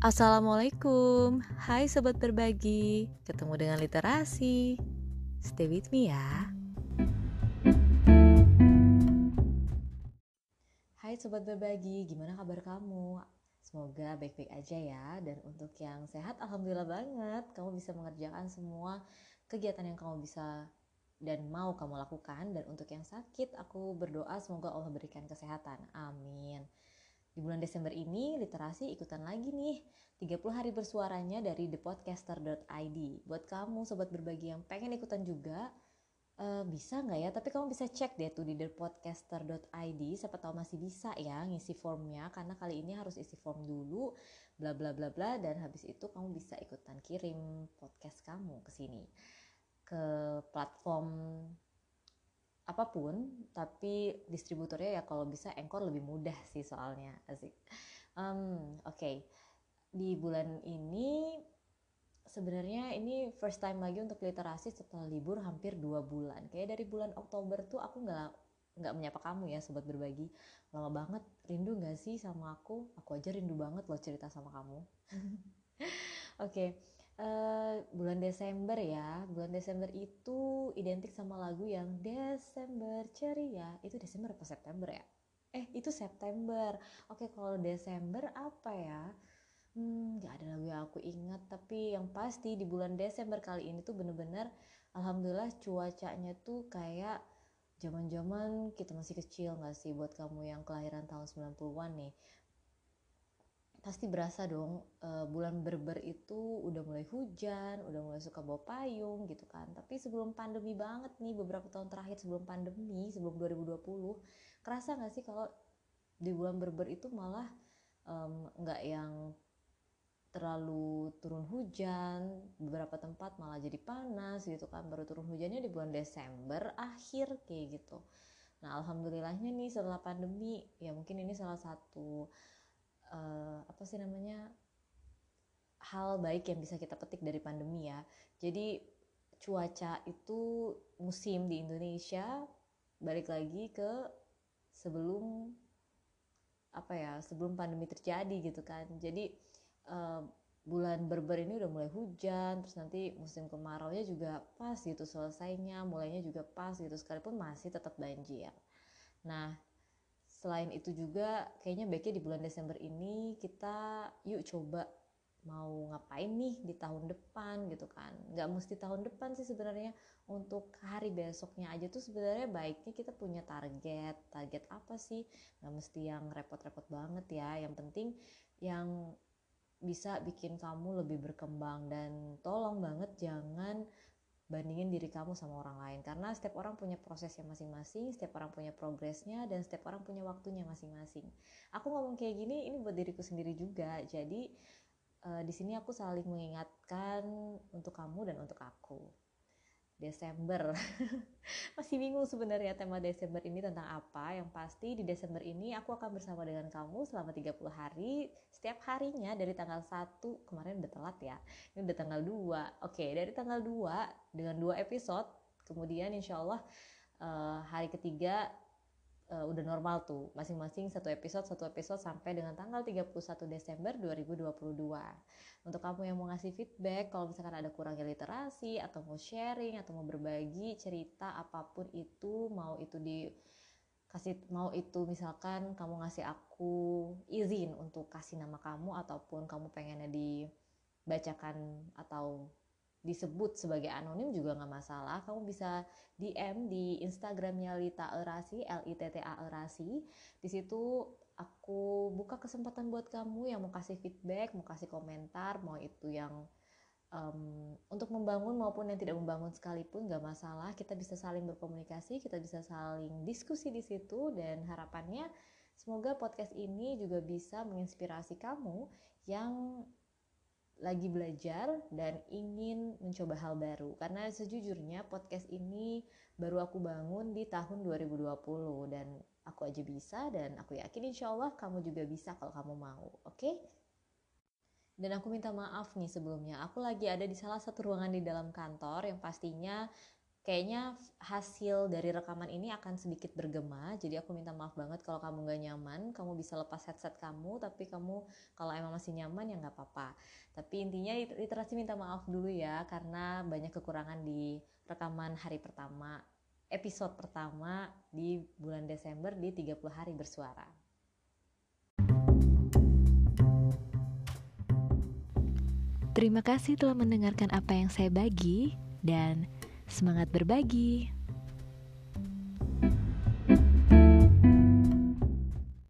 Assalamualaikum, hai sobat berbagi, ketemu dengan literasi. Stay with me ya. Hai sobat berbagi, gimana kabar kamu? Semoga baik-baik aja ya. Dan untuk yang sehat, alhamdulillah banget. Kamu bisa mengerjakan semua kegiatan yang kamu bisa dan mau kamu lakukan. Dan untuk yang sakit, aku berdoa semoga Allah berikan kesehatan. Amin. Bulan Desember ini, literasi ikutan lagi nih 30 hari bersuaranya dari thepodcaster.id. Buat kamu sobat berbagi yang pengen ikutan juga, uh, bisa nggak ya? Tapi kamu bisa cek deh tuh di thepodcaster.id. Siapa tahu masih bisa ya ngisi formnya karena kali ini harus isi form dulu, bla bla bla bla dan habis itu kamu bisa ikutan kirim podcast kamu ke sini ke platform apa pun tapi distributornya ya kalau bisa Anchor lebih mudah sih soalnya asik. Um, oke. Okay. di bulan ini sebenarnya ini first time lagi untuk literasi setelah libur hampir dua bulan. Kayak dari bulan Oktober tuh aku nggak nggak menyapa kamu ya sobat berbagi. Lama banget rindu nggak sih sama aku? Aku aja rindu banget loh cerita sama kamu. Oke. okay. Uh, bulan Desember ya. Bulan Desember itu identik sama lagu yang Desember ceria. Itu Desember apa September ya? Eh itu September. Oke kalau Desember apa ya? Hmm nggak ada lagu yang aku ingat. Tapi yang pasti di bulan Desember kali ini tuh bener-bener alhamdulillah cuacanya tuh kayak zaman-zaman kita masih kecil nggak sih? Buat kamu yang kelahiran tahun 90-an nih pasti berasa dong uh, bulan berber itu udah mulai hujan, udah mulai suka bawa payung gitu kan. Tapi sebelum pandemi banget nih beberapa tahun terakhir sebelum pandemi, sebelum 2020, kerasa nggak sih kalau di bulan berber itu malah nggak um, yang terlalu turun hujan, beberapa tempat malah jadi panas gitu kan. Baru turun hujannya di bulan Desember akhir kayak gitu. Nah, alhamdulillahnya nih setelah pandemi, ya mungkin ini salah satu uh, apa sih namanya hal baik yang bisa kita petik dari pandemi ya. Jadi cuaca itu musim di Indonesia balik lagi ke sebelum apa ya sebelum pandemi terjadi gitu kan. Jadi uh, bulan berber ini udah mulai hujan terus nanti musim kemarau nya juga pas gitu selesainya mulainya juga pas gitu sekalipun masih tetap banjir nah selain itu juga kayaknya baiknya di bulan Desember ini kita yuk coba mau ngapain nih di tahun depan gitu kan. Nggak mesti tahun depan sih sebenarnya. Untuk hari besoknya aja tuh sebenarnya baiknya kita punya target. Target apa sih? Nggak mesti yang repot-repot banget ya. Yang penting yang bisa bikin kamu lebih berkembang. Dan tolong banget jangan bandingin diri kamu sama orang lain karena setiap orang punya prosesnya masing-masing, setiap orang punya progresnya dan setiap orang punya waktunya masing-masing. Aku ngomong kayak gini ini buat diriku sendiri juga. Jadi uh, di sini aku saling mengingatkan untuk kamu dan untuk aku. Desember. Masih bingung sebenarnya tema Desember ini tentang apa. Yang pasti di Desember ini aku akan bersama dengan kamu selama 30 hari. Setiap harinya dari tanggal 1, kemarin udah telat ya. Ini udah tanggal 2. Oke, dari tanggal 2 dengan dua episode. Kemudian insya Allah uh, hari ketiga uh, udah normal tuh. Masing-masing satu episode satu episode sampai dengan tanggal 31 Desember 2022 untuk kamu yang mau ngasih feedback kalau misalkan ada kurangnya literasi atau mau sharing atau mau berbagi cerita apa pun itu mau itu di kasih mau itu misalkan kamu ngasih aku izin untuk kasih nama kamu ataupun kamu pengennya dibacakan atau disebut sebagai anonim juga nggak masalah. Kamu bisa DM di Instagramnya Lita Erasi L I T T A Erasi. Di situ aku buka kesempatan buat kamu yang mau kasih feedback mau kasih komentar mau itu yang um, untuk membangun maupun yang tidak membangun sekalipun nggak masalah. Kita bisa saling berkomunikasi kita bisa saling diskusi di situ dan harapannya semoga podcast ini juga bisa menginspirasi kamu yang lagi belajar dan ingin mencoba hal baru karena sejujurnya podcast ini baru aku bangun di tahun 2020 dan aku aja bisa dan aku yakin insya Allah kamu juga bisa kalau kamu mau oke okay? dan aku minta maaf nih sebelumnya aku lagi ada di salah satu ruangan di dalam kantor yang pastinya kayaknya hasil dari rekaman ini akan sedikit bergema. Jadi aku minta maaf banget kalau kamu gak nyaman. Kamu bisa lepas headset kamu tapi kamu kalau emang masih nyaman ya nggak apa-apa. Tapi intinya literasi minta maaf dulu ya karena banyak kekurangan di rekaman hari pertama episode pertama di bulan Desember di 30 hari bersuara. Terima kasih telah mendengarkan apa yang saya bagi dan Semangat berbagi!